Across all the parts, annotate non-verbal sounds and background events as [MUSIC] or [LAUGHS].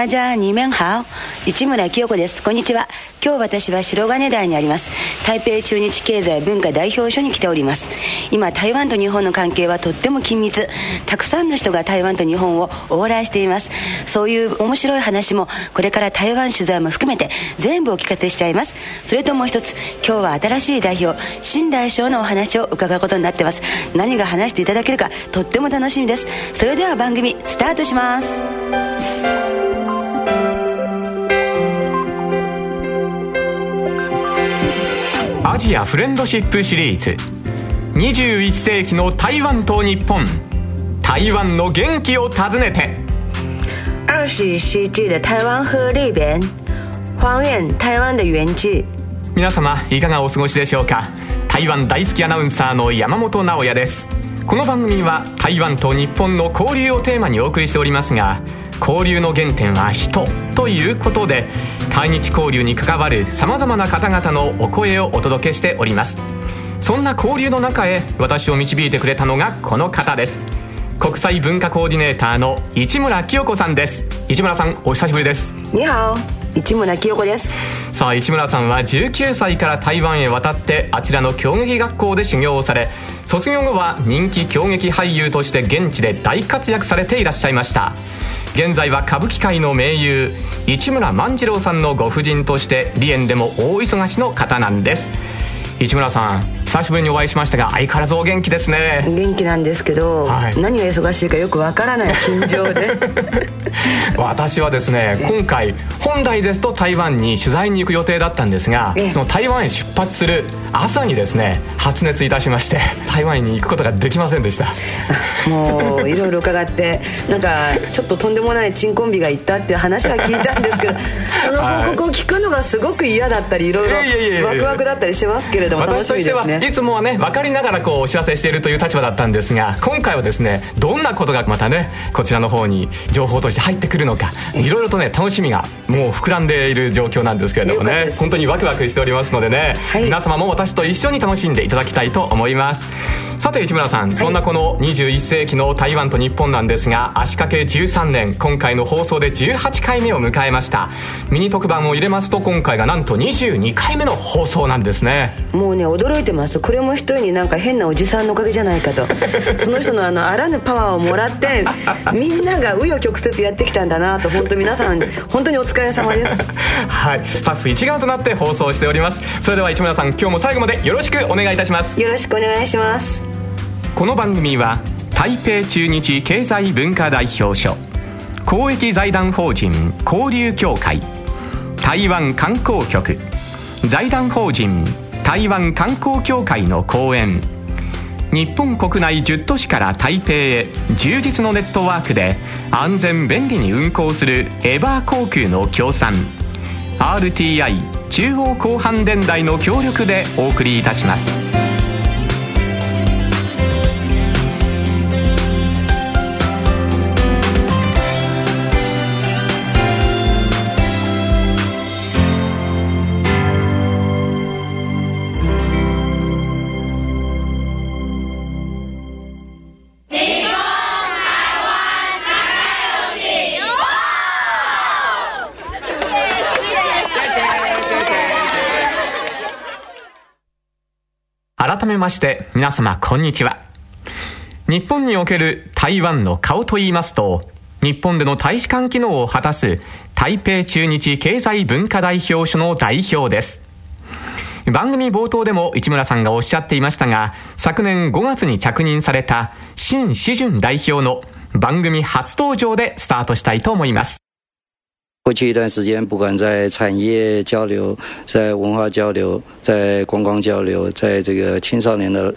大家二面好市村清子です。こんにちは。今日私は白金台にあります。台北中日経済文化代表所に来ております。今台湾と日本の関係はとっても緊密。たくさんの人が台湾と日本を往来しています。そういう面白い話もこれから台湾取材も含めて全部お聞かせしちゃいます。それともう一つ今日は新しい代表新代表のお話を伺うことになってます。何が話していただけるかとっても楽しみです。それでは番組スタートします。アジアフレンドシップシリーズ。21世紀の台湾と日本。台湾の元気を訪ねて。二十世纪的台湾和里边还原台湾的原地皆様いかがお過ごしでしょうか？台湾大好きアナウンサーの山本直也です。この番組は台湾と日本の交流をテーマにお送りしておりますが交流の原点は人ということで対日交流に関わるさまざまな方々のお声をお届けしております。そんな交流の中へ私を導いてくれたのがこの方です。国際文化コーディネーターの市村清子さんです。市村さんお久しぶりです。你好市村清子です。さあ市村さんは19歳から台湾へ渡ってあちらの京劇学校で修行をされ卒業後は人気京劇俳優として現地で大活躍されていらっしゃいました現在は歌舞伎界の名優市村万次郎さんのご婦人として離縁でも大忙しの方なんです。市村さん久しぶりにお会いしましたが相変わらずお元気ですね。元気なんですけど、はい、何が忙しいかよくわからない緊張で。[LAUGHS] 私はですね今回本来ですと台湾に取材に行く予定だったんですがその台湾へ出発する朝にですね発熱いたしまして台湾に行くことができませんでした。もういろいろ伺ってなんかちょっととんでもない珍コンビが行ったっていう話は聞いたんですけど [LAUGHS] その報告を聞くのがすごく嫌だったりいろいろワクワクだったりしますけれども楽しみですねいつもはね分かりながらこうお知らせしているという立場だったんですが今回はですねどんなことがまたねこちらの方に情報として入ってくるのかいろいろとね楽しみがもう膨らんでいる状況なんですけれどもね本当にワクワクしておりますのでね、はい、皆様も私と一緒に楽しんでいただきたいと思います。さて市村さん、はい、そんなこの21世紀の台湾と日本なんですが足掛け13年今回の放送で18回目を迎えました。ミニ特番を入れますと今回がなんと22回目の放送なんですね。もうね驚いてますこれも一人になんか変なおじさんのおかげじゃないかと。[LAUGHS] その人のあのあらぬパワーをもらってみんなが紆余曲折やってきたんだなと本当皆さん本当にお疲れ様です。はい。スタッフ一丸となって放送しております。それでは市村さん今日も最後までよろしくお願いいたします。よろしくお願いします。この番組は台北中日経済文化代表所公益財団法人交流協会台湾観光局財団法人台湾観光協会の講演日本国内10都市から台北へ充実のネットワークで安全便利に運航するエバー航空の協賛 RTI 中央広範電台の協力でお送りいたします。めまして皆様こんにちは。日本における台湾の顔といいますと日本での大使館機能を果たす台北中日経済文化代表所の代表です。番組冒頭でも市村さんがおっしゃっていましたが昨年5月に着任された新志順代表の番組初登場でスタートしたいと思います。过去一段时间，不管在产业交流、在文化交流、在观光交流，在这个青少年的。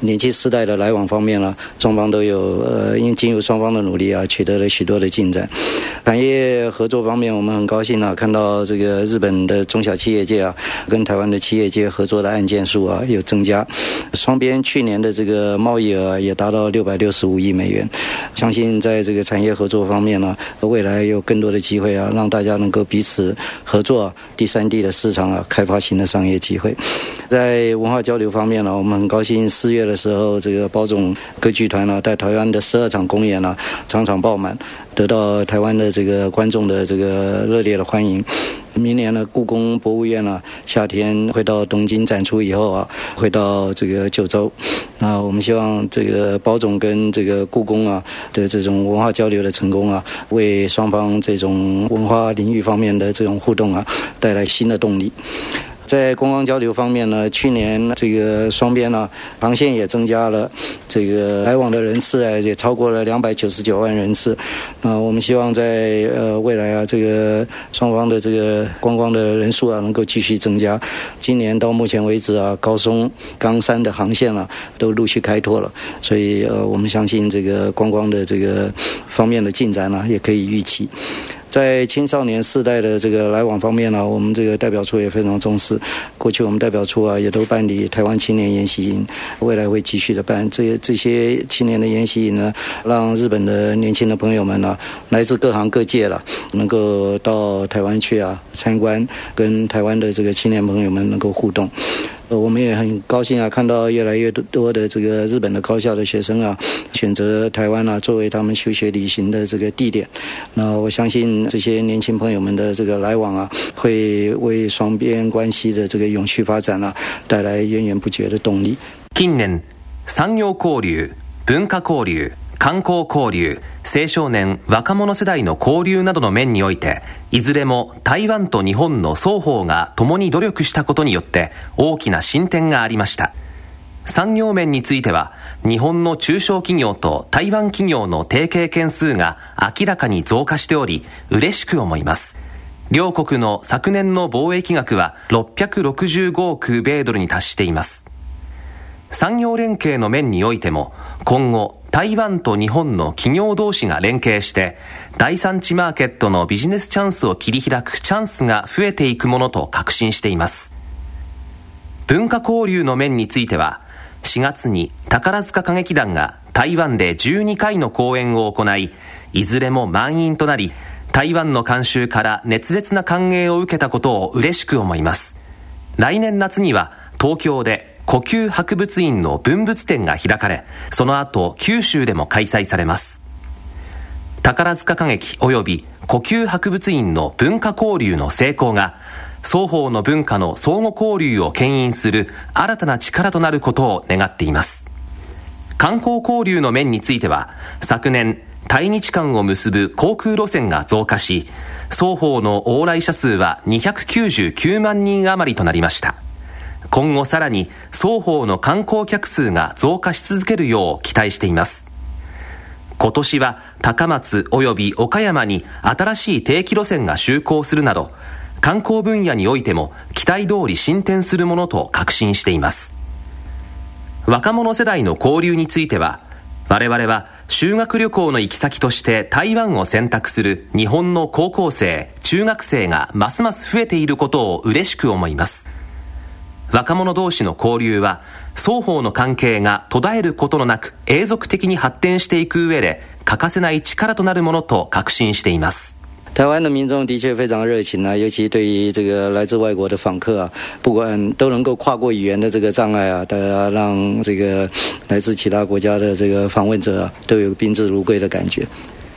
年轻世代的来往方面呢，双方都有呃，因经由双方的努力啊，取得了许多的进展。产业合作方面，我们很高兴啊，看到这个日本的中小企业界啊，跟台湾的企业界合作的案件数啊有增加。双边去年的这个贸易额也达到六百六十五亿美元。相信在这个产业合作方面呢，未来有更多的机会啊，让大家能够彼此合作，第三地的市场啊，开发新的商业机会。在文化交流方面呢，我们很高兴四月。的时候，这个包总歌剧团呢，在台湾的十二场公演呢，场场爆满，得到台湾的这个观众的这个热烈的欢迎。明年呢，故宫博物院呢，夏天会到东京展出以后啊，会到这个九州。那我们希望这个包总跟这个故宫啊的这种文化交流的成功啊，为双方这种文化领域方面的这种互动啊，带来新的动力。在观光交流方面呢，去年这个双边呢航线也增加了，这个来往的人次啊也超过了两百九十九万人次。那我们希望在呃未来啊，这个双方的这个观光的人数啊能够继续增加。今年到目前为止啊，高松、冈山的航线啊都陆续开拓了，所以呃我们相信这个观光的这个方面的进展呢也可以预期。在青少年世代的这个来往方面呢，我们这个代表处也非常重视。过去我们代表处啊，也都办理台湾青年研习营，未来会继续的办。这些这些青年的研习营呢，让日本的年轻的朋友们呢，来自各行各界了，能够到台湾去啊参观，跟台湾的这个青年朋友们能够互动。呃，我们也很高兴啊，看到越来越多的这个日本的高校的学生啊，选择台湾啊作为他们休学旅行的这个地点。那我相信这些年轻朋友们的这个来往啊，会为双边关系的这个永续发展啊，带来源源不绝的动力。近年産業交流、文化交流。観光交流、青少年、若者世代の交流などの面において、いずれも台湾と日本の双方が共に努力したことによって大きな進展がありました。産業面については、日本の中小企業と台湾企業の提携件数が明らかに増加しており、嬉しく思います。両国の昨年の貿易額は665億米ドルに達しています。産業連携の面においても、今後、台湾と日本の企業同士が連携して、第三地マーケットのビジネスチャンスを切り開くチャンスが増えていくものと確信しています。文化交流の面については、4月に宝塚歌劇団が台湾で12回の公演を行い、いずれも満員となり、台湾の監修から熱烈な歓迎を受けたことを嬉しく思います。来年夏には東京で呼吸博物院の文物展が開かれ、その後、九州でも開催されます。宝塚歌劇及び呼吸博物院の文化交流の成功が、双方の文化の相互交流を牽引する新たな力となることを願っています。観光交流の面については、昨年、対日間を結ぶ航空路線が増加し、双方の往来者数は299万人余りとなりました。今後さらに双方の観光客数が増加し続けるよう期待しています。今年は高松及び岡山に新しい定期路線が就航するなど、観光分野においても期待通り進展するものと確信しています。若者世代の交流については、我々は修学旅行の行き先として台湾を選択する日本の高校生、中学生がますます増えていることを嬉しく思います。若者同士の交流は双方の関係が途絶えることのなく永続的に発展していく上で欠かせない力となるものと確信しています。台湾的民众的确非常热情啊，尤其对于这个来自外国的访客啊，不管都能够跨过语言的这个障碍啊，大家让这个来自其他国家的这个访问者啊，都有宾至如归的感觉。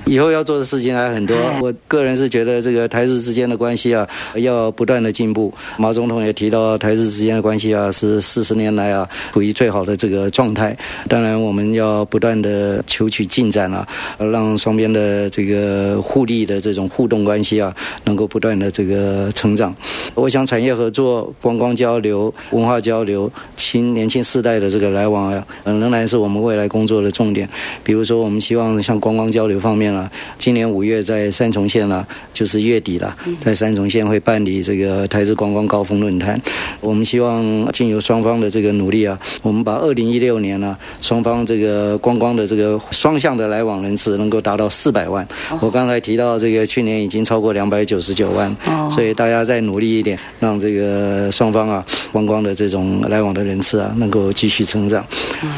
以后要做的事情还很多，我个人是觉得这个台日之间的关系啊，要不断的进步。马总统也提到，台日之间的关系啊，是四十年来啊处于最好的这个状态。当然，我们要不断的求取进展啊，让双边的这个互利的这种互动关系啊，能够不断的这个成长。我想，产业合作、观光交流、文化交流、青年轻世代的这个来往啊，仍然是我们未来工作的重点。比如说，我们希望像观光交流方面啊。今年五月在三重县呢，就是月底了，在三重县会办理这个台资观光高峰论坛。我们希望经由双方的这个努力啊，我们把二零一六年呢，双方这个观光的这个双向的来往人次能够达到四百万。我刚才提到这个去年已经超过两百九十九万，所以大家再努力一点，让这个双方啊观光的这种来往的人次啊能够继续成长。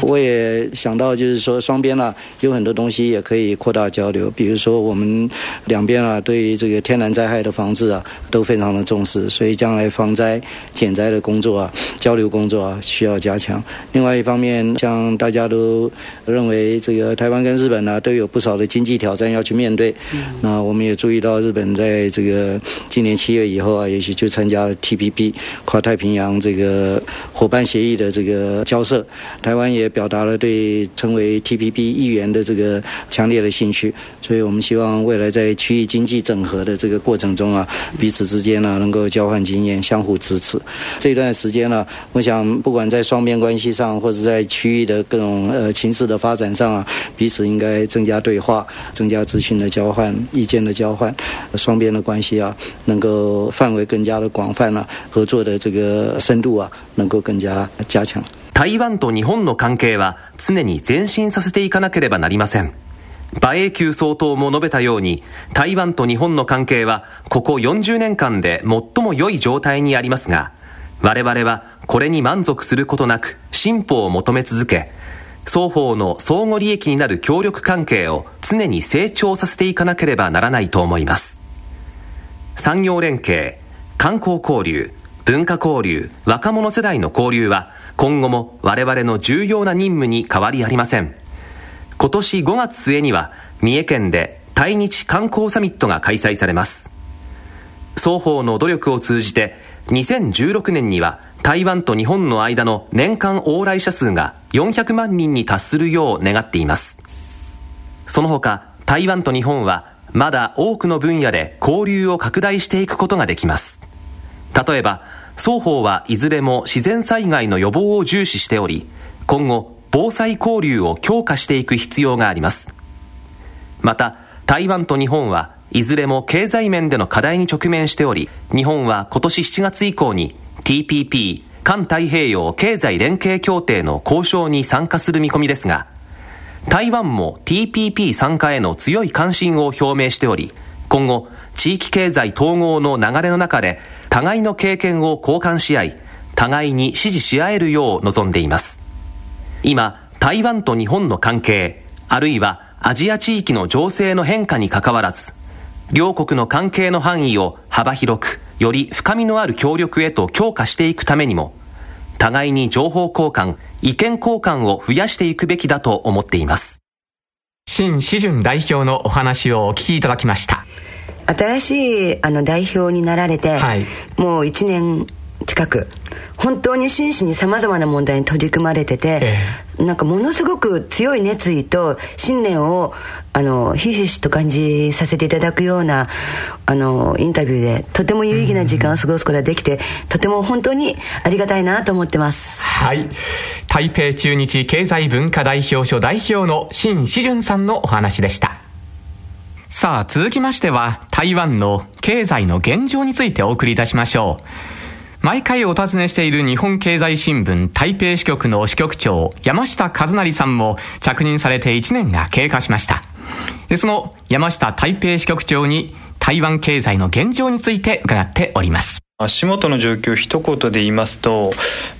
我也想到就是说双边呢有很多东西也可以扩大交流。比如说我们两边啊，对于这个天然灾害的防治啊，都非常的重视，所以将来防灾减灾的工作啊，交流工作啊，需要加强。另外一方面，像大家都认为这个台湾跟日本呢，都有不少的经济挑战要去面对。那我们也注意到，日本在这个今年七月以后啊，也许就参加了 TPP 跨太平洋这个伙伴协议的这个交涉。台湾也表达了对成为 TPP 议员的这个强烈的兴趣。所以我们希望未来在区域经济整合的这个过程中啊，彼此之间呢能够交换经验，相互支持。这段时间呢，我想不管在双边关系上，或者在区域的各种呃情势的发展上啊，彼此应该增加对话，增加资讯的交换、意见的交换，双边的关系啊，能够范围更加的广泛了，合作的这个深度啊，能够更加加强。台湾と日本の関係は常に前進させていかなければなりません。 馬英九総統も述べたように、台湾と日本の関係はここ40年間で最も良い状態にありますが、我々はこれに満足することなく進歩を求め続け、双方の相互利益になる協力関係を常に成長させていかなければならないと思います。産業連携、観光交流、文化交流、若者世代の交流は今後も我々の重要な任務に変わりありません。今年5月末には三重県で対日観光サミットが開催されます。双方の努力を通じて2016年には台湾と日本の間の年間往来者数が400万人に達するよう願っています。その他台湾と日本はまだ多くの分野で交流を拡大していくことができます。例えば双方はいずれも自然災害の予防を重視しており今後防災交流を強化していく必要があります。また台湾と日本はいずれも経済面での課題に直面しており日本は今年7月以降に TPP 環太平洋経済連携協定の交渉に参加する見込みですが台湾も TPP 参加への強い関心を表明しており今後地域経済統合の流れの中で互いの経験を交換し合い互いに支持し合えるよう望んでいます。今、台湾と日本の関係、あるいはアジア地域の情勢の変化にかかわらず、両国の関係の範囲を幅広く、より深みのある協力へと強化していくためにも、互いに情報交換、意見交換を増やしていくべきだと思っています。新志順代表のお話をお聞きいただきました。新しいあの代表になられて、はい、もう1年近く本当に真摯にさまざまな問題に取り組まれてて、ええ、なんかものすごく強い熱意と信念をあのひしひしと感じさせていただくようなあのインタビューでとても有意義な時間を過ごすことができて、とても本当にありがたいなと思ってます。はい。台北中日経済文化代表所代表の新志順さんのお話でした。さあ続きましては台湾の経済の現状についてお送りいたしましょう毎回お尋ねしている日本経済新聞台北支局の支局長山下和成さんも着任されて1年が経過しましたその山下台北支局長に台湾経済の現状について伺っております足元の状況一言で言いますと、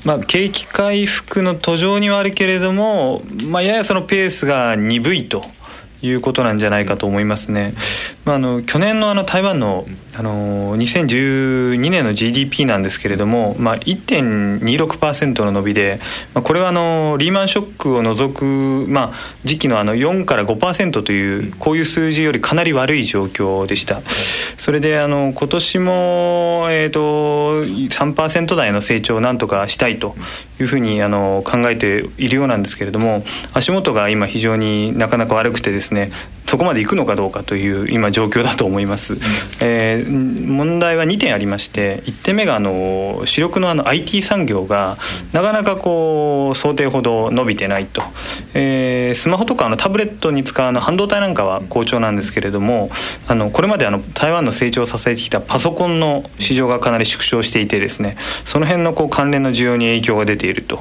まあ、景気回復の途上にはあるけれども、まあ、ややそのペースが鈍いということなんじゃないかと思いますね。まあ、あの去年のあの台湾のあの2012年の GDP なんですけれども、まあ、1.26%の伸びで、まあ、これはあのリーマンショックを除く、まあ、時期のあの4から5%というこういう数字よりかなり悪い状況でした。それであの今年も、えーと、3%台の成長をなんとかしたいというふうにあの考えているようなんですけれども足元が今非常になかなか悪くてですねそこまでいくのかどうかという今状況だと思います、えー、問題は2点ありまして1点目があの主力のあの IT 産業がなかなかこう想定ほど伸びてないと、えー、スマホとかあのタブレットに使うの半導体なんかは好調なんですけれどもあのこれまであの台湾の成長を支えてきたパソコンの市場がかなり縮小していてですねその辺のこう関連の需要に影響が出ていると。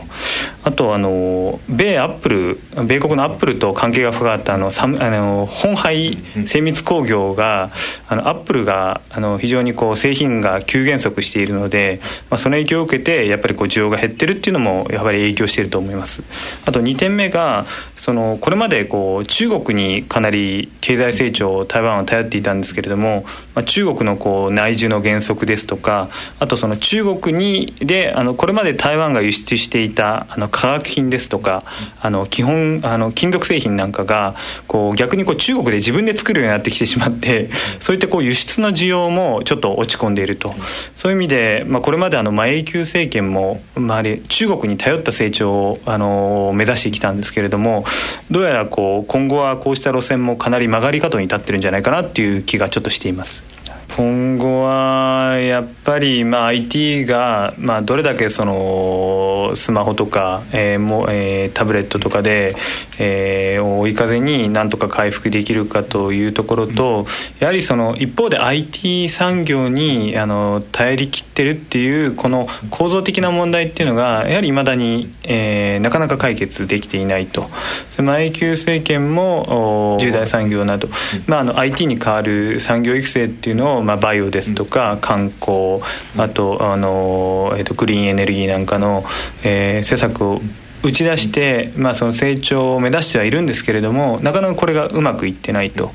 あとあの米アップル米国のアップルと関係が深かったあのサあの本廃精密工業があのアップルがあの非常にこう製品が急減速しているので、まあ、その影響を受けてやっぱりこう需要が減ってるっていうのもやはり影響していると思います。あと2点目がそのこれまでこう中国にかなり経済成長を台湾は頼っていたんですけれども、まあ、中国のこう内需の原則ですとかあとその中国にであのこれまで台湾が輸出していたあの化学品ですとかあの基本あの金属製品なんかがこう逆にこう中国で自分で作るようになってきてしまってそういったこう輸出の需要もちょっと落ち込んでいると。そういう意味で、まあ、これまであの、まあ、永久政権も、まあ、中国に頼った成長をあの目指してきたんですけれどもどうやらこう今後はこうした路線もかなり曲がり角に立ってるんじゃないかなっていう気がちょっとしています。今後はやっぱりまあ IT がまあどれだけそのスマホとか、えーもえー、タブレットとかで、えー、追い風になんとか回復できるかというところとやはりその一方で IT 産業にあの頼りきってるっていうこの構造的な問題っていうのがやはりいまだに、えー、なかなか解決できていないと。その永久政権も重大産業など、まあ、あの IT に代わる産業育成っていうのをまあ、バイオですとか観光あとあの、えーと、グリーンエネルギーなんかの、えー、施策を打ち出して、まあ、その成長を目指してはいるんですけれどもなかなかこれがうまくいってないと。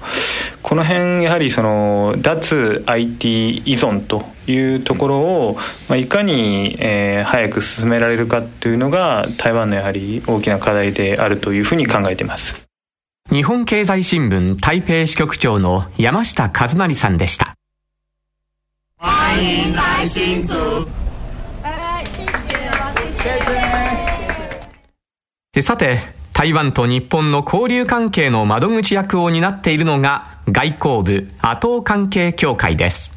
この辺やはりその脱 IT 依存というところを、まあ、いかに、えー、早く進められるかというのが台湾のやはり大きな課題であるというふうに考えています。日本経済新聞台北支局長の山下和成さんでした。欢迎来新竹。さて、台湾と日本の交流関係の窓口役を担っているのが外交部阿東関係協会です。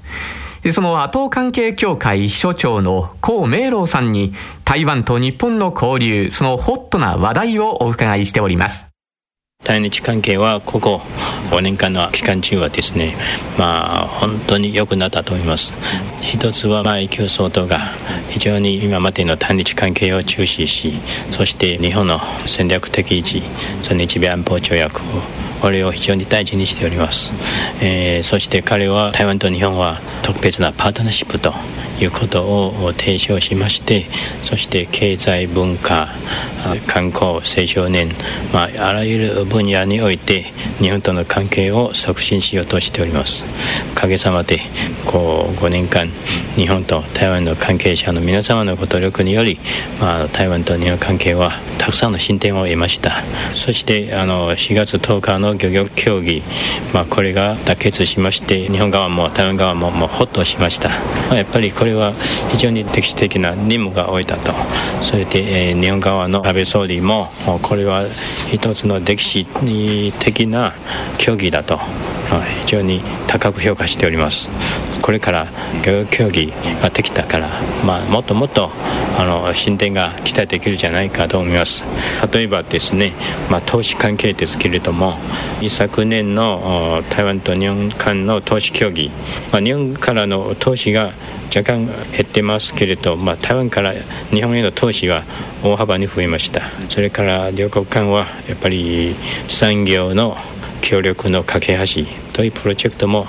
その阿東関係協会秘書長の江明郎さんに台湾と日本の交流、そのホットな話題をお伺いしております。対日関係はここ5年間の期間中はですね、まあ、本当に良くなったと思います。一つは、まあ、級総統が非常に今までの対日関係を注視し、そして日本の戦略的維持、その日米安保条約をこれを非常に大事にしております、えー、そして彼は台湾と日本は特別なパートナーシップということを提唱しましてそして経済文化観光青少年、まあ、あらゆる分野において日本との関係を促進しようとしております。おかげさまでこう5年間日本と台湾の関係者の皆様のご努力により、まあ、台湾と日本関係はたくさんの進展を得ました。そしてあの4月10日の漁業協議、まあ、これが妥結しまして日本側も台湾側ももうほっとしました、まあ、やっぱりこれは非常に歴史的な任務が終えたと。それで、えー、日本側の安倍総理もこれは一つの歴史的な協議だと。非常に高く評価しております。これから漁業協議ができたから、まあ、もっともっとあの進展が期待できるじゃないかと思います。例えばですね、まあ、投資関係ですけれども一昨年の台湾と日本間の投資協議、まあ、日本からの投資が若干減ってますけれど、まあ、台湾から日本への投資は大幅に増えました。それから両国間はやっぱり産業の協力の架け橋というプロジェクトも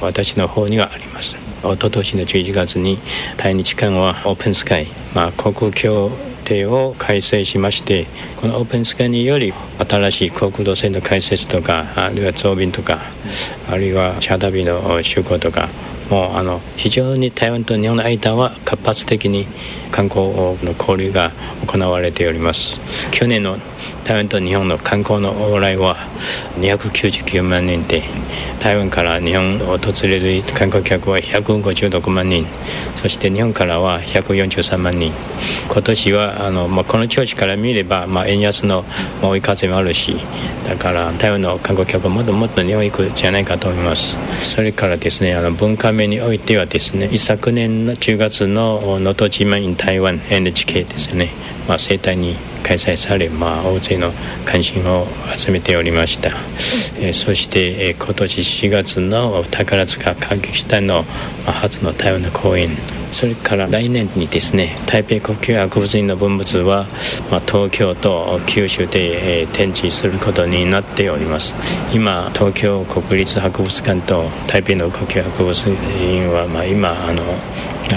私の方にはあります。一昨年の11月に対日間はオープンスカイ、まあ、航空協定を改正しましてこのオープンスカイにより新しい航空路線の開設とかあるいは増便とかあるいはチャーター便の就航とかもうあの非常に台湾と日本の間は活発的に観光の交流が行われております。去年の台湾と日本の観光の往来は299万人で台湾から日本を訪れる観光客は156万人そして日本からは143万人。今年はあの、まあ、この調子から見れば、まあ、円安の追い風もあるしだから台湾の観光客はもっともっと日本行くじゃないかと思います。それからですねあの文化面においてはですね一昨年の10月の能登島台湾 NHK ですね、まあ、生態に開催され、まあ、大勢の関心を集めておりました、えー、そして、えー、今年4月の宝塚歌劇団の、まあ、初の台湾の公演。それから来年にですね台北国境博物院の文物は、まあ、東京と九州で、えー、展示することになっております。今東京国立博物館と台北の国境博物院は、まあ、今あの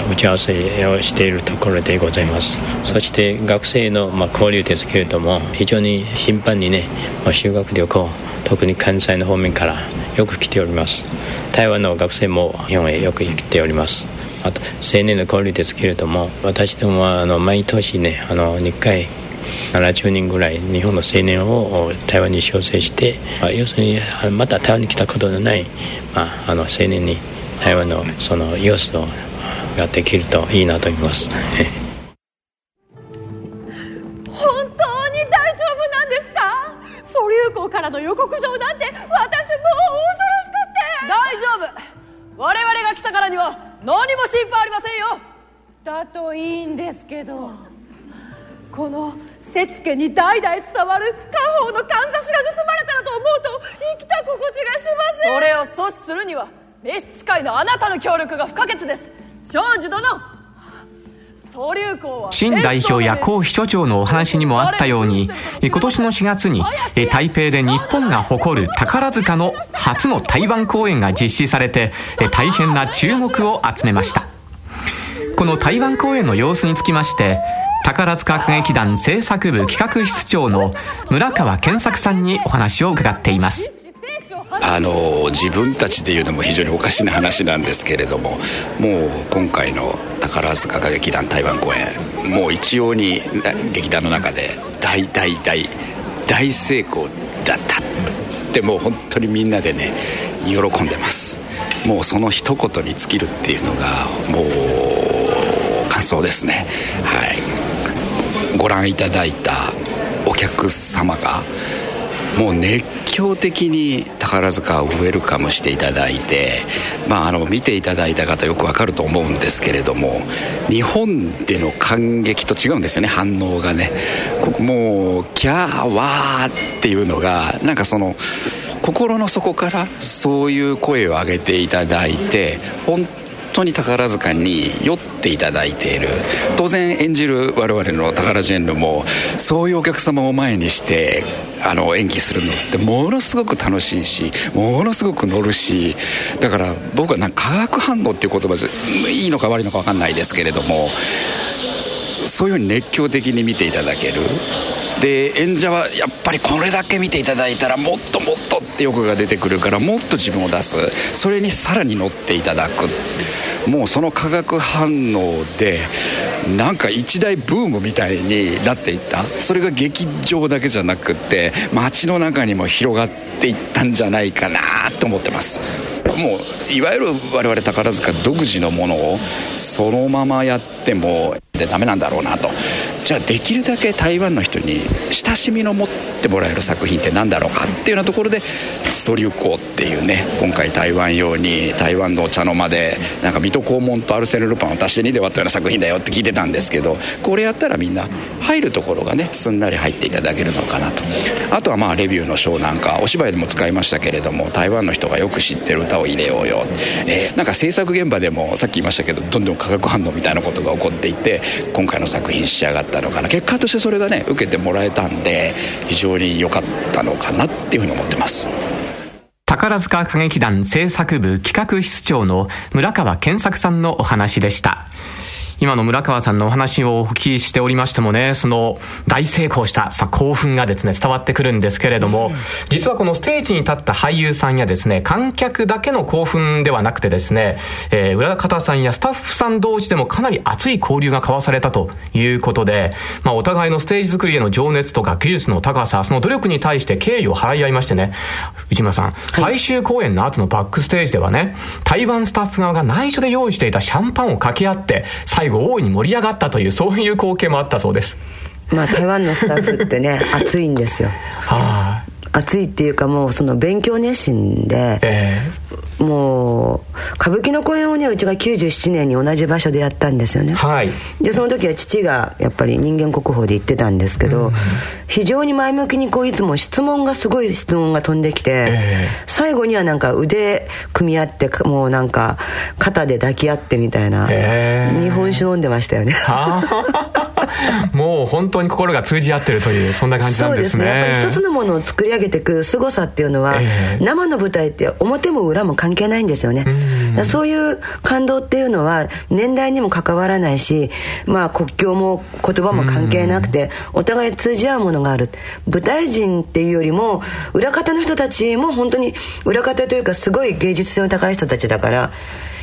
打ち合わせをしているところでございます。そして学生の、ま、交流ですけれども非常に頻繁にね、ま、修学旅行特に関西の方面からよく来ております。台湾の学生も日本へよく来ております。あと青年の交流ですけれども私どもはあの毎年ねあの2回70人ぐらい日本の青年を台湾に招請して、まあ、要するにまた台湾に来たことのない、まあ、あの青年に台湾のその様子をができるといいなと思います。本当に大丈夫なんですか？ソリュー港からの予告状なんて私もう恐ろしくって。大丈夫。我々が来たからには何も心配ありませんよ。だといいんですけど。この節家に代々伝わる家宝のかんざしが盗まれたらと思うと生きた心地がしません。それを阻止するには召使いのあなたの協力が不可欠です庄司殿。新代表や江秘書長のお話にもあったように今年の4月に台北で日本が誇る宝塚の初の台湾公演が実施されて大変な注目を集めました。この台湾公演の様子につきまして宝塚歌劇団制作部企画室長の村川健作さんにお話を伺っていますあの自分たちで言うのも非常におかしな話なんですけれどももう今回の宝塚歌劇団台湾公演もう一様に劇団の中で大大大大成功だったってもう本当にみんなでね喜んでます。もうその一言に尽きるっていうのがもう感想ですね。はい。ご覧いただいたお客様がもう熱狂的に宝塚をウェルカムしていただいて、まあ、あの見ていただいた方よくわかると思うんですけれども日本での感激と違うんですよね反応がね。もうキャーワーっていうのがなんかその心の底からそういう声を上げていただいて本当当に宝塚に酔っていただいている。当然演じる我々の宝ジェンヌもそういうお客様を前にしてあの演技するのってものすごく楽しいしものすごく乗るしだから僕はなんか化学反応っていう言葉いいのか悪いのか分かんないですけれどもそういうふうに熱狂的に見ていただける。で演者はやっぱりこれだけ見ていただいたらもっともっとって欲が出てくるからもっと自分を出す。それにさらに乗っていただく。もうその化学反応でなんか一大ブームみたいになっていった？それが劇場だけじゃなくて街の中にも広がっていったんじゃないかなと思ってます。もういわゆる我々宝塚独自のものをそのままやってもでダメなんだろうなと。じゃあできるだけ台湾の人に親しみの持ってもらえる作品って何だろうかっていうようなところでストリュコっていうね今回台湾用に台湾のお茶の間でなんか水戸黄門とアルセル・ルパンを足して2で割ったような作品だよって聞いてたんですけどこれやったらみんな入るところがねすんなり入っていただけるのかなと。あとはまあレビューのショーなんかお芝居でも使いましたけれども台湾の人がよく知ってる歌を入れようよ、えー、なんか制作現場でもさっき言いましたけどどんどん化学反応みたいなことが起こっていて今回の作品仕上がったのかな。結果としてそれがね受けてもらえたんで非常に良かったのかなっていうふうに思ってます。宝塚歌劇団制作部企画室長の村川健作さんのお話でした。今の村川さんのお話をお聞きしておりましてもね、その大成功したさ興奮がですね、伝わってくるんですけれども、実はこのステージに立った俳優さんやですね、観客だけの興奮ではなくてですね、えー、裏方さんやスタッフさん同士でもかなり熱い交流が交わされたということで、まあお互いのステージ作りへの情熱とか技術の高さ、その努力に対して敬意を払い合いましてね、内村さん、最終公演の後のバックステージではね、台湾スタッフ側が内緒で用意していたシャンパンを掛け合って、最最後大いに盛り上がったというそういう光景もあったそうです。まあ台湾のスタッフってね [LAUGHS] 熱いんですよ。はあ熱いっていうかもうその勉強熱心で、えーもう歌舞伎の公演をねうちが97年に同じ場所でやったんですよね。はい。でその時は父がやっぱり人間国宝で言ってたんですけど、非常に前向きにこういつも質問がすごい質問が飛んできて、え最後にはなんか腕組み合ってもうなんか肩で抱き合ってみたいな、ええ。日本酒飲んでましたよね。[LAUGHS] もう本当に心が通じ合ってるというそんな感じなんですね。そうですね。やっぱり一つのものを作り上げていく凄さっていうのは、ええ。生の舞台って表も裏も関係ないんですよね。そういう感動っていうのは年代にも関わらないし、まあ、国境も言葉も関係なくてお互い通じ合うものがある。舞台人っていうよりも裏方の人たちも本当に裏方というかすごい芸術性の高い人たちだから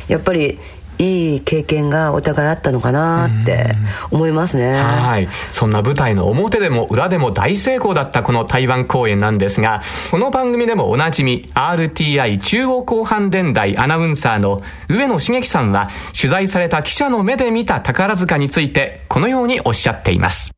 やっぱりいい経験がお互いあったのかなって思いますねはい。そんな舞台の表でも裏でも大成功だったこの台湾公演なんですが、この番組でもおなじみ RTI 中央広範電台アナウンサーの上野茂樹さんは取材された記者の目で見た宝塚についてこのようにおっしゃっています。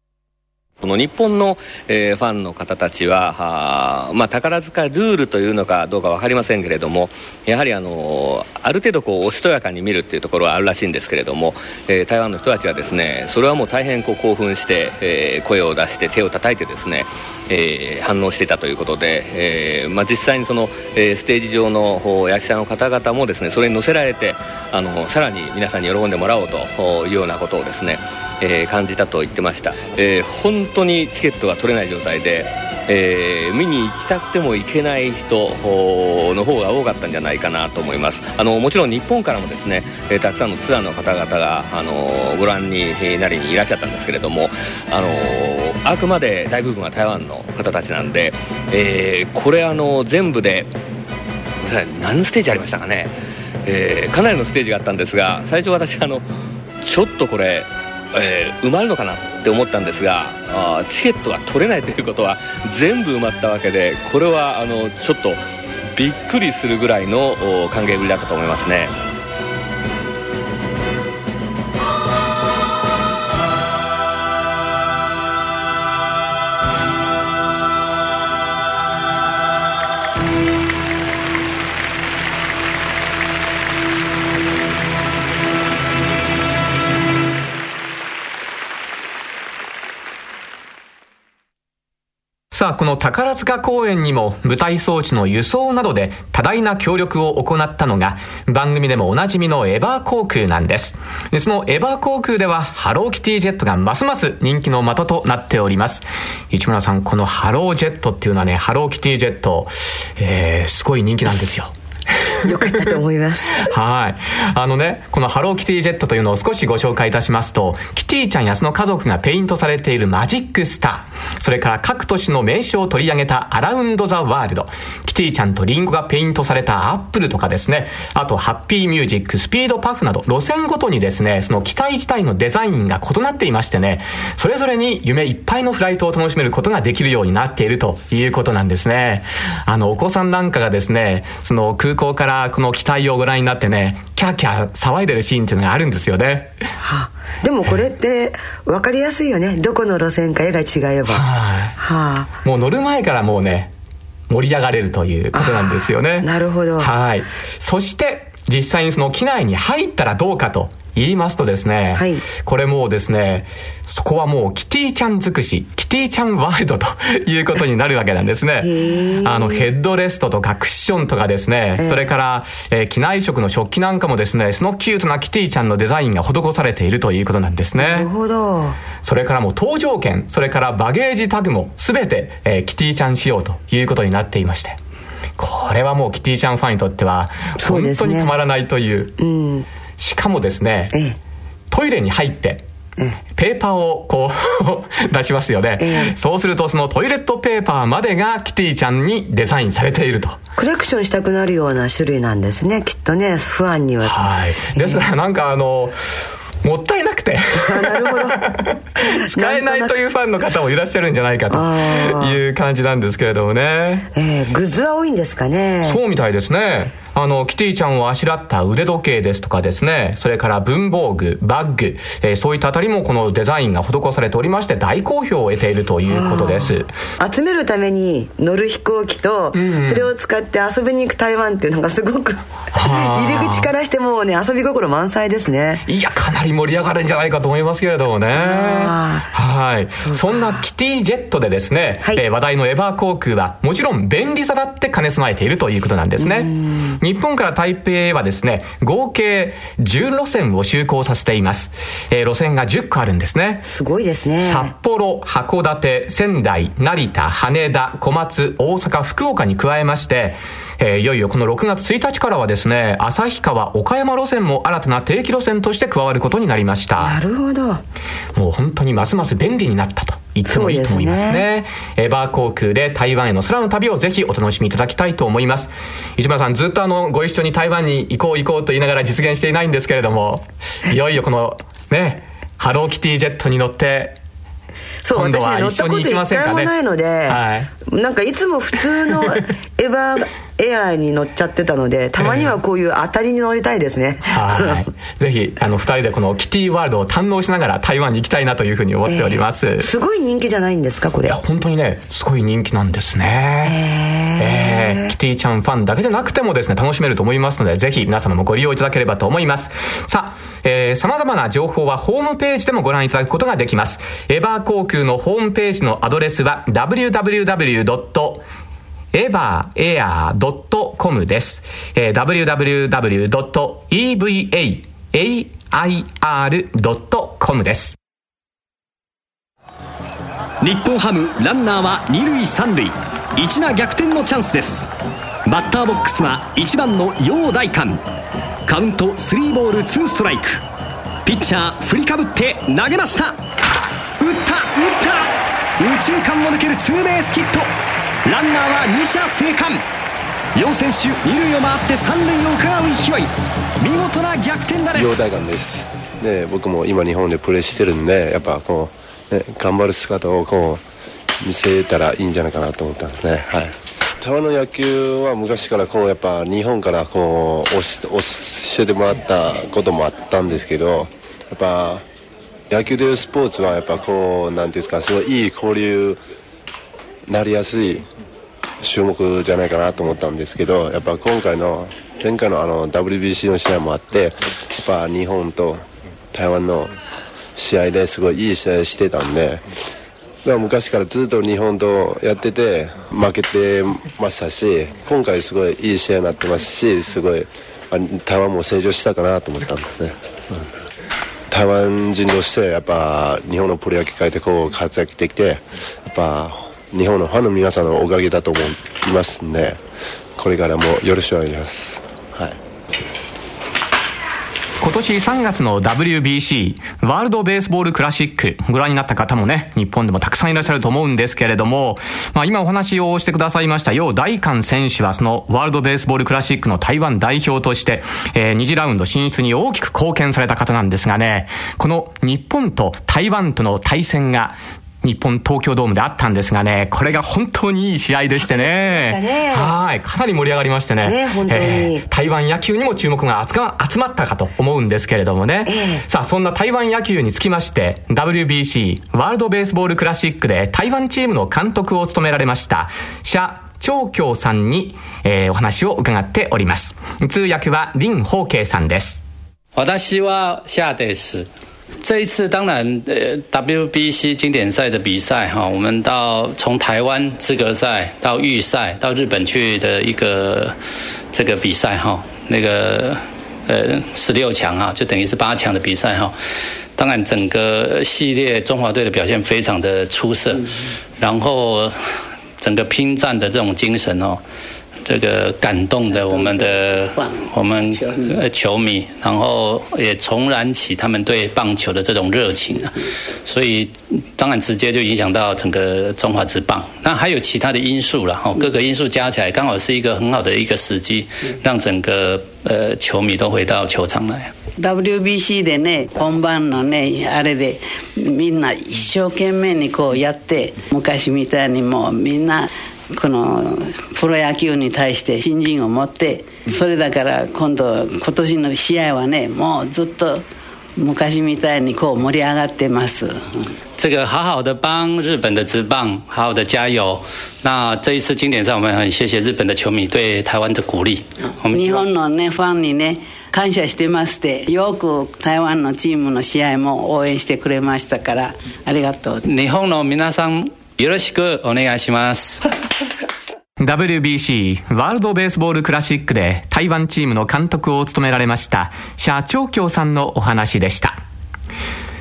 この日本の、えーファンの方たちは、まあ、宝塚ルールというのかどうか分かりませんけれども、やはりあのある程度こうおしとやかに見るっていうところはあるらしいんですけれども、えー台湾の人たちはですね、それはもう大変こう興奮して、えー声を出して手を叩いてですね、えー反応していたということで、えーまあ、実際にその、えーステージ上の役者の方々もですね、それに乗せられて、あのさらに皆さんに喜んでもらおうというようなことをですね、えー感じたと言ってました、えー本当にチケットが取れない状態で、えー見に行きたくても行けない人の方が多かったんじゃないかなと思います。あのもちろん日本からもですね、えたくさんのツアーの方々があのご覧になりにいらっしゃったんですけれどもあのあくまで大部分は台湾の方たちなんで、えこれあの全部で何ステージありましたかね、えかなりのステージがあったんですが最初私あのちょっとこれ、えー埋まるのかなって思ったんですがあチケットが取れないということは [LAUGHS] 全部埋まったわけでこれはあのちょっとびっくりするぐらいの歓迎ぶりだったと思いますね。この宝塚公演にも舞台装置の輸送などで多大な協力を行ったのが番組でもおなじみのエバー航空なんです。でそのエバー航空ではハローキティジェットがますます人気の的となっております。市村さん、このハロージェットっていうのはね、ハローキティジェット、えー、すごい人気なんですよ。[LAUGHS] よかったと思いますはい。あのね、このハローキティジェットというのを少しご紹介いたしますと、キティちゃんやその家族がペイントされているマジックスター、それから各都市の名所を取り上げたアラウンドザワールド、キティちゃんとリンゴがペイントされたアップルとかですね、あとハッピーミュージック、スピードパフなど、路線ごとにですね、その機体自体のデザインが異なっていましてね、それぞれに夢いっぱいのフライトを楽しめることができるようになっているということなんですね。あの、お子さんなんかがですね、その空港からこの機体をご覧になってね、キャーキャー騒いでるシーンっていうのがあるんですよね。はあでもこれって分かりやすいよねどこの路線か絵が違えばはい。はあもう乗る前からもうね、盛り上がれるということなんですよね。なるほどはい。そして、実際にその機内に入ったらどうかと言いますとですね、はい。これもうですね、そこはもうキティちゃん尽くし、キティちゃんワールドということになるわけなんですね。あの、ヘッドレストとかクッションとかですね、ええ。それから、えー機内食の食器なんかもですね、そのキュートなキティちゃんのデザインが施されているということなんですね。なるほど。それからもう搭乗券、それからバゲージタグも全て、えーキティちゃん仕様ということになっていまして。これはもうキティちゃんファンにとっては、本当にたまらないという。うん。しかもですね、ええ。トイレに入って、えペーパーをこう [LAUGHS] 出しますよね、ええ。そうするとそのトイレットペーパーまでがキティちゃんにデザインされていると。コレクションしたくなるような種類なんですねきっとね。不安には。はい。ですからなんかあの、もったいなくてあなるほど使えないというファンの方もいらっしゃるんじゃないかという感じなんですけれどもね。えーグッズは多いんですかね？そうみたいですね。あの、キティちゃんをあしらった腕時計ですとかですね、それから文房具、バッグ、えー、そういったあたりもこのデザインが施されておりまして大好評を得ているということです。集めるために乗る飛行機と、それを使って遊びに行く台湾っていうのがすごく入り口からしてもね遊び心満載ですね。いやかなり盛り上がるんじゃないかと思いますけれどもね。はい。そんなキティジェットでですね、はい、えー、話題のエバー航空はもちろん便利さだって兼ね備えているということなんですね日本から台北へはですね合計10路線を就航させています、えー、路線が10個あるんですね。すごいですね。札幌函館仙台成田羽田小松大阪福岡に加えましてえー、いよいよこの6月1日からはですね、旭川岡山路線も新たな定期路線として加わることになりました。なるほど。もう本当にますます便利になったと。言ってもいいと思いますね。すねエバー航空で台湾への空の旅をぜひお楽しみいただきたいと思います。市村さん、ずっとあの、ご一緒に台湾に行こう行こうと言いながら実現していないんですけれども、いよいよこの、ね、ハローキティジェットに乗って、そう私ね乗ったこと一回もないので、はい、なんかいつも普通のエバーエアーに乗っちゃってたのでたまにはこういう当たりに乗りたいですね、はい。[LAUGHS] ぜひあの2人でこのキティワールドを堪能しながら台湾に行きたいなというふうに思っております、えー、すごい人気じゃないんですかこれ？いや本当にねすごい人気なんですね。えー、えー、キティちゃんファンだけじゃなくてもですね楽しめると思いますのでぜひ皆様もご利用いただければと思います。さあさまざまな情報はホームページでもご覧いただくことができます。エバー航空のホームページのアドレスは www. エバーエアー .com です。えー、www.evair.com です。日本ハムランナーは二塁三塁。一打逆転のチャンスです。バッターボックスは1番の陽大館カウント3ボール2ストライク。ピッチャー振りかぶって投げました。打った打った。右中間を抜けるツーベースヒット。ランナーは2者生還。4選手2塁を回って3塁を伺う勢い。見事な逆転打です。大です。で僕も今日本でプレーしてるんでやっぱこう、ね、頑張る姿をこう見せたらいいんじゃないかなと思ったんですね。はい。台湾の野球は昔からこうやっぱ日本からこう教えてもらったこともあったんですけどやっぱ野球というスポーツはやっぱこうなんていうんですかすごいいい交流なりやすい種目じゃないかなと思ったんですけどやっぱ今回の前回のあの WBC の試合もあってやっぱ日本と台湾の試合ですごいいい試合してたんで昔からずっと日本とやってて負けてましたし今回すごいいい試合になってますしすごい台湾も成長したかなと思ったんですね、台湾人としてやっぱ日本のプロ野球界でこう活躍できてやっぱ日本のファンの皆さんのおかげだと思いますんでこれからもよろしくお願いします、はい、今年3月の WBC ワールドベースボールクラシックご覧になった方もね日本でもたくさんいらっしゃると思うんですけれども、まあ、今お話をしてくださいました楊大韓選手はそのワールドベースボールクラシックの台湾代表として、えー、2次ラウンド進出に大きく貢献された方なんですがねこの日本と台湾との対戦が日本東京ドームであったんですがね、これが本当にいい試合でしてね。ねはい、かなり盛り上がりましてね。ねえー、台湾野球にも注目が集まったかと思うんですけれどもね。えー、さあ、そんな台湾野球につきまして、WBC ワールドベースボールクラシックで台湾チームの監督を務められました、謝長京さんに、えー、お話を伺っております。通訳は林宝慶さんです。私は夏です。这一次当然，呃，WBC 经典赛的比赛哈，我们到从台湾资格赛到预赛到日本去的一个这个比赛哈，那个呃十六强啊，就等于是八强的比赛哈。当然，整个系列中华队的表现非常的出色，然后整个拼战的这种精神哦。这个感动的我们的我们球迷，然后也重燃起他们对棒球的这种热情啊，所以当然直接就影响到整个中华职棒。那还有其他的因素了哈，各个因素加起来，刚好是一个很好的一个时机，让整个呃球迷都回到球场来。WBC でね本番のねあれでみんな一生懸命にこうやって昔みたいにもうみんな このプロ野球に対して信心を持ってそれだから今度今年の試合はねもうずっと昔みたいにこう盛り上がってます。这个好好的帮日本的职棒好好的加油。那这一次经典赛，我们很谢谢日本的球迷对台湾的鼓励。日本のねファンにね感謝してますってよく台湾のチームの試合も応援してくれましたからありがとう。日本の皆さんよろしくお願いします。WBC ワールドベースボールクラシックで台湾チームの監督を務められました謝長京さんのお話でした。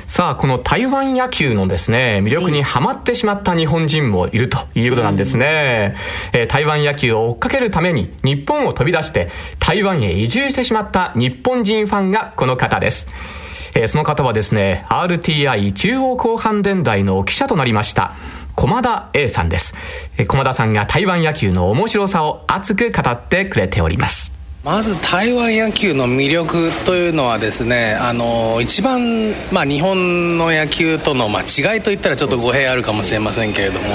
さあこの台湾野球のですね魅力にはまってしまった日本人もいるということなんですね、えー台湾野球を追っかけるために日本を飛び出して台湾へ移住してしまった日本人ファンがこの方です。えーその方はですね RTI 中央広範電台の記者となりました駒田 A さんです。駒田さんが台湾野球の面白さを熱く語ってくれております。まず台湾野球の魅力というのはですねあの一番、まあ、日本の野球との、まあ、違いといったらちょっと語弊あるかもしれませんけれども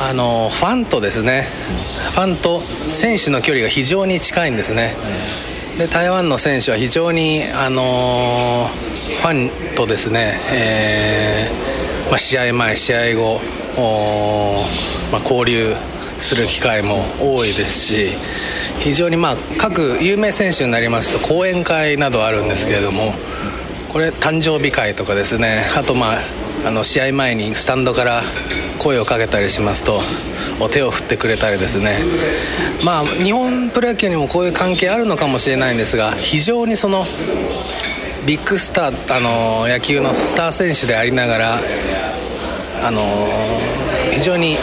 あのファンとですねファンと選手の距離が非常に近いんですね。で台湾の選手は非常にあのファンとですね、えーまあ、試合前試合後まあ、交流する機会も多いですし非常にまあ各有名選手になりますと講演会などあるんですけれどもこれ誕生日会とかですね。あとまああの試合前にスタンドから声をかけたりしますとお手を振ってくれたりですね。まあ日本プロ野球にもこういう関係あるのかもしれないんですが非常にそのビッグスターあの野球のスター選手でありながらあの非常に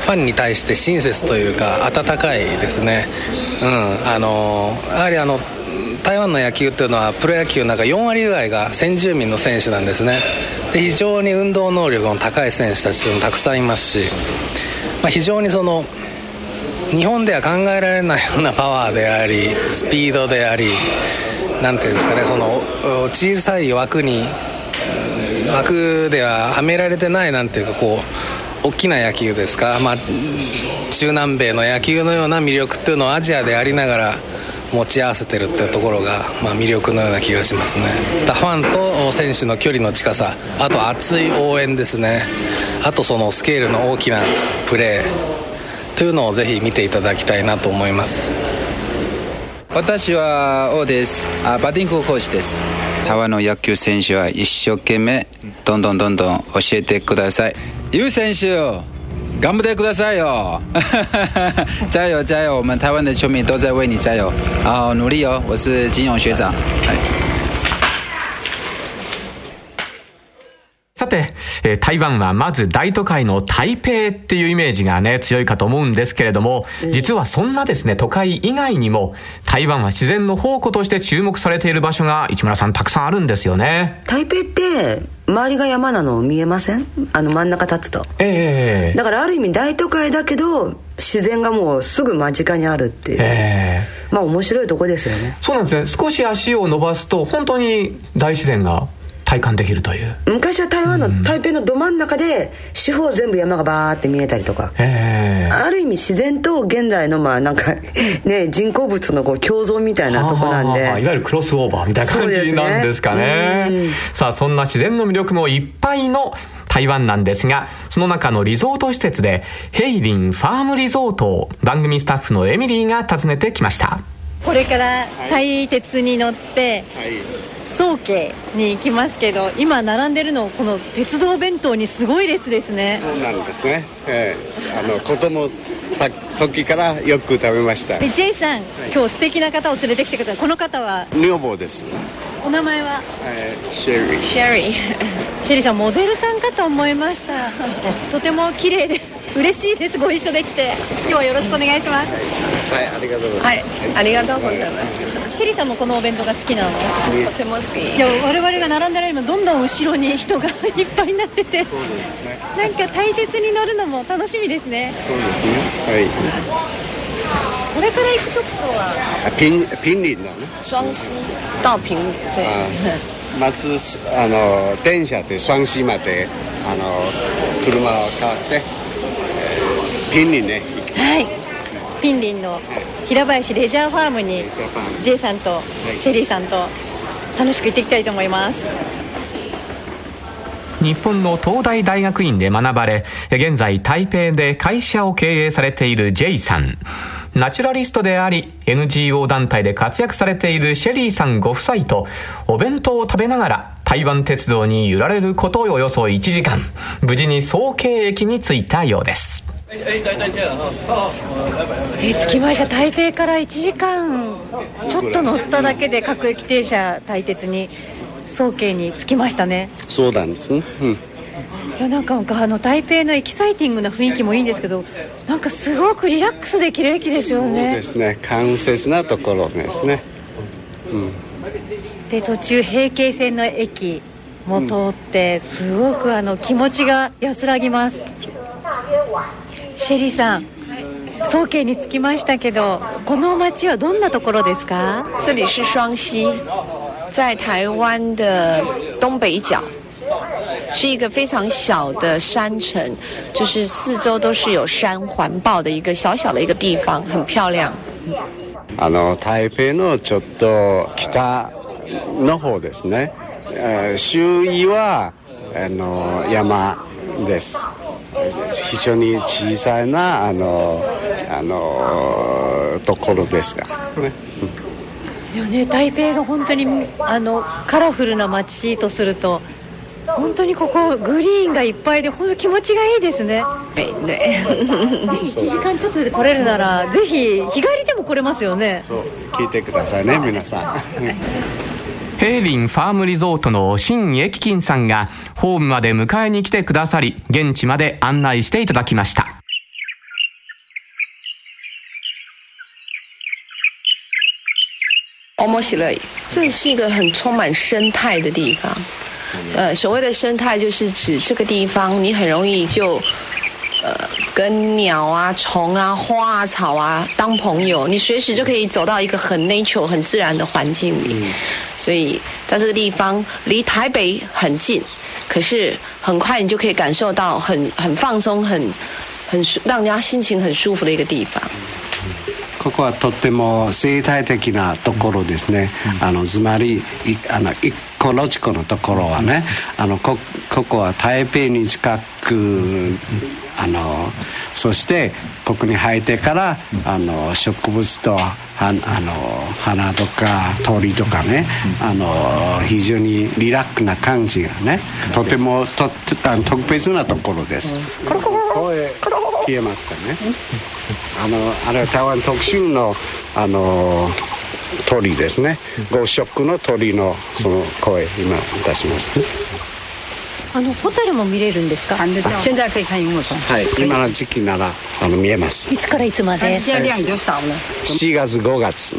ファンに対して親切というか温かいですね、うん、あのやはりあの台湾の野球っていうのはプロ野球の中4割ぐらいが先住民の選手なんですね。で非常に運動能力の高い選手たちもたくさんいますし、まあ、非常にその日本では考えられないようなパワーでありスピードでありなんていうんですかねその小さい枠に枠でははめられてないなんていうかこう大きな野球ですか、まあ、中南米の野球のような魅力っていうのをアジアでありながら持ち合わせてるっていうところが、まあ、魅力のような気がしますね。ファンと選手の距離の近さ。あと熱い応援ですね。あとそのスケールの大きなプレー。というのをぜひ見ていただきたいなと思います。私は王です。あバッティングコーチです。台湾の野球選手は一生懸命どんどんどんどん教えてください。ユウ選手頑張ってくださいよ。加油加油我们台湾的球迷都在为你加油好努力哦我是金勇学长さて、えー台湾はまず大都会の台北っていうイメージがね、強いかと思うんですけれども、実はそんなですね、都会以外にも、台湾は自然の宝庫として注目されている場所が、市村さんたくさんあるんですよね。台北って周りが山なの見えません？あの真ん中立つと。ええだからある意味大都会だけど自然がもうすぐ間近にあるっていう、え。まあ面白いとこですよね。そうなんですね。少し足を伸ばすと、本当に大自然が体感できるという。昔は台湾の、台北のど真ん中で四方全部山がバーって見えたりとか、えある意味自然と現代のまあなんか [LAUGHS] ね人工物のこう共存みたいなとこなんで。いわゆるクロスオーバーみたいな感じなんですかね。ねうんさあそんな自然の魅力もいっぱいの台湾なんですがその中のリゾート施設でヘイリンファームリゾートを番組スタッフのエミリーが訪ねてきました。これから台鉄に乗って宗家に行きますけど今並んでるのこの鉄道弁当にすごい列ですね。そうなんですね、ええ。あの子供た時からよく食べました。で J さん、今日素敵な方を連れてきてください。この方は？女房です、お名前は？えーシェリーシェリーシェリーさんモデルさんかと思いました。とても綺麗で嬉しいです。ご一緒できて。今日はよろしくお願いします。はいありがとうございます、はいありがとうございます。シェリーさんもこのお弁当が好きなの？とても好き。いや我々が並んでるよりもどんどん後ろに人が [LAUGHS] いっぱいになってて。そうですね。なんか大鉄に乗るのも楽しみですね。そうですね。はい。これから行くとこは？あピンピンリンだね双溪到平对あまずあの電車で双溪まであの車を買って、えーピンリンねはい。ピンリンの平林レジャーファームに J さんとシェリーさんと楽しく行っていきたいと思います。日本の東大大学院で学ばれ現在台北で会社を経営されている J さん。ナチュラリストであり NGO 団体で活躍されているシェリーさんご夫妻とお弁当を食べながら台湾鉄道に揺られることおよそ1時間。無事に総計駅に着いたようですえー、着きました台北から1時間ちょっと乗っただけで各駅停車大鉄に早慶に着きましたねそうなんですね、うん、いやなんかあの台北のエキサイティングな雰囲気もいいんですけどなんかすごくリラックスできる駅ですよねそうですね間接なところですね、うん、で途中平京線の駅も通ってすごくあの気持ちが安らぎますシェリーさん早慶に着きましたけどこの町はどんなところですか？这里是双溪在台湾的东北角。是一个非常小的山城就是四周都是有山环抱的一个小小的一个地方很漂亮。あの台北のちょっと北の方ですね。周囲はあの山です非常に小さなあのあのところですがね。いやね台北が本当にあのカラフルな街とすると本当にここグリーンがいっぱいで本当気持ちがいいですね。ね。1時間ちょっとで来れるならぜひ日帰りでも来れますよね。そう聞いてくださいね皆さん。ヘイリンファームリゾートの新駅金さんがホームまで迎えに来てくださり現地まで案内していただきました。面白い。这是一个很充满生态的地方。呃所谓的生态就是指这个地方你很容易就呃，跟鸟啊、虫啊、花啊、草啊当朋友，你随时就可以走到一个很 nature、很自然的环境里。所以在这个地方离台北很近，可是很快你就可以感受到很很放松、很很让人家心情很舒服的一个地方。ここはとっても生態的なところですね。あのつまりあの一個ロチコのところはね、あのこここは台北に近く。 あのそしてここに生えてからあの植物とはあの花とか鳥とかねあの非常にリラックな感じがねとてもとあの特別なところです。声消えますかね。あのあれは台湾特殊のあの鳥ですね。五色の鳥のその声今出します。ねあのホタルも見れるんですか？现在可以看萤火虫はい今の時期ならあの見えます。いつからいつまで？现在量就少了4月5月。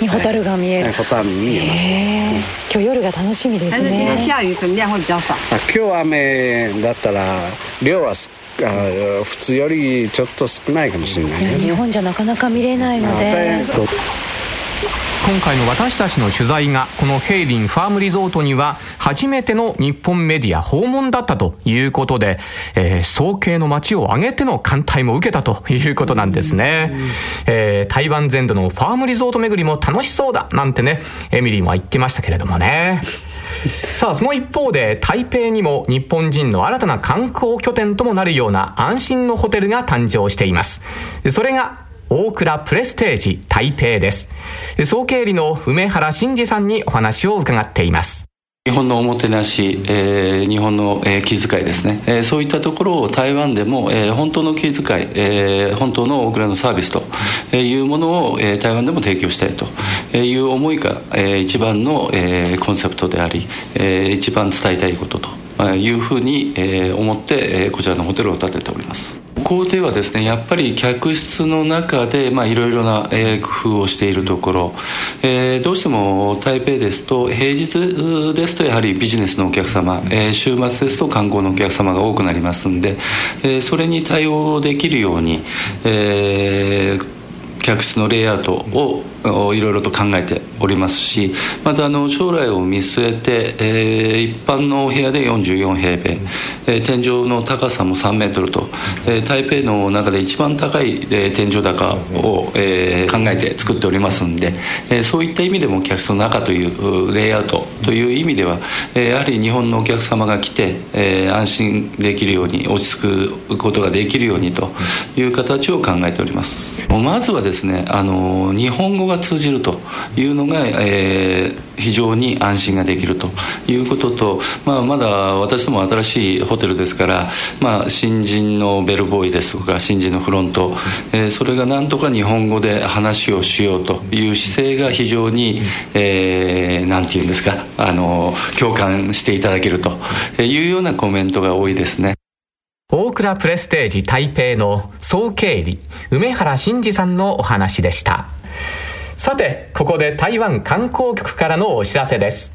にホタルが見える。ホタル見えます。今日夜が楽しみですね。但是今天下雨可能量会比较少今日雨だったら量は普通よりちょっと少ないかもしれない、ね、日本じゃなかなか見れないので今回の私たちの取材がこのヘイリンファームリゾートには初めての日本メディア訪問だったということで、えー、早慶の街を挙げての艦隊も受けたということなんですね、えー、台湾全土のファームリゾート巡りも楽しそうだなんてねエミリーも言ってましたけれどもね。[LAUGHS] さあ、その一方で、台北にも日本人の新たな観光拠点ともなるような安心のホテルが誕生しています。それが、大倉プレステージ台北です。総経理の梅原真二さんにお話を伺っています。日本のおもてなし、えー、日本の、えー、気遣いですね、えー、そういったところを台湾でも、えー、本当の気遣い、えー、本当の大倉のサービスというものを、えー、台湾でも提供したいという思いが、えー、一番の、えー、コンセプトであり、えー、一番伝えたいことというふうに、えー、思って、えー、こちらのホテルを建てておりますこではですねやっぱり客室の中でいろいろな、え、工夫をしているところ、えー、どうしても台北ですと平日ですとやはりビジネスのお客様、えー、週末ですと観光のお客様が多くなりますんで、えー、それに対応できるように、えー客室のレイアウトをいろいろと考えておりますしまたあの将来を見据えて、えー、一般のお部屋で44平米、えー、天井の高さも3メートルと、えー、台北の中で一番高い、えー、天井高を、えー、考えて作っておりますんで、えー、そういった意味でも客室の中というレイアウトという意味では、えー、やはり日本のお客様が来て、えー、安心できるように落ち着くことができるようにという形を考えております。もうまずはですねあの日本語が通じるというのが、えー、非常に安心ができるということと、まあ、まだ私ども新しいホテルですから、まあ、新人のベルボーイですとか新人のフロント、えー、それがなんとか日本語で話をしようという姿勢が非常に、えー、なんていうんですかあの共感していただけるというようなコメントが多いですね。大倉プレステージ台北の総経理梅原真二さんのお話でした。さてここで台湾観光局からのお知らせです。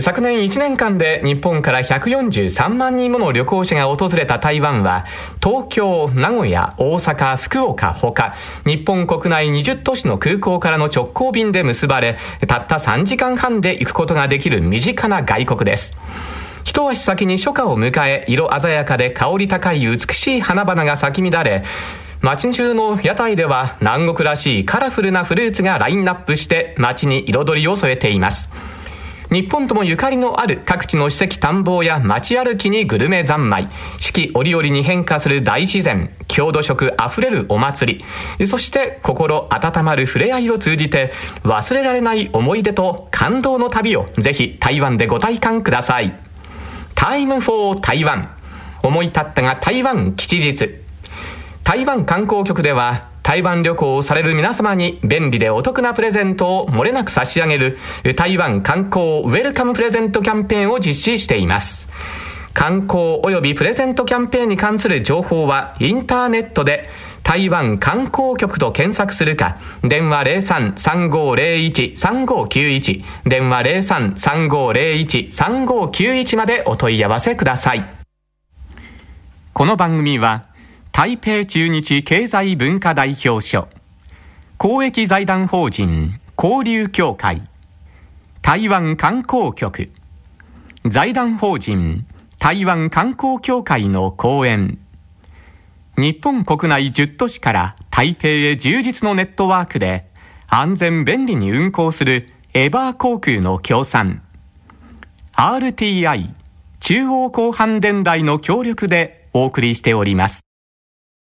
昨年1年間で日本から143万人もの旅行者が訪れた台湾は東京、名古屋、大阪、福岡ほか日本国内20都市の空港からの直行便で結ばれたった3時間半で行くことができる身近な外国です。一足先に初夏を迎え、色鮮やかで香り高い美しい花々が咲き乱れ、街中の屋台では南国らしいカラフルなフルーツがラインナップして街に彩りを添えています。日本ともゆかりのある各地の史跡探訪や街歩きにグルメ三昧、四季折々に変化する大自然、郷土色あふれるお祭り、そして心温まる触れ合いを通じて忘れられない思い出と感動の旅をぜひ台湾でご体感ください。タイムフォー台湾思い立ったが台湾吉日。台湾観光局では台湾旅行をされる皆様に便利でお得なプレゼントを漏れなく差し上げる台湾観光ウェルカムプレゼントキャンペーンを実施しています。観光及びプレゼントキャンペーンに関する情報はインターネットで台湾観光局と検索するか、電話03-3501-3591、電話03-3501-3591までお問い合わせください。この番組は、台北中日経済文化代表所、公益財団法人交流協会、台湾観光局、財団法人台湾観光協会の講演、日本国内10都市から台北へ充実のネットワークで安全便利に運航するエバー航空の協賛 RTI 中央広範電台の協力でお送りしております。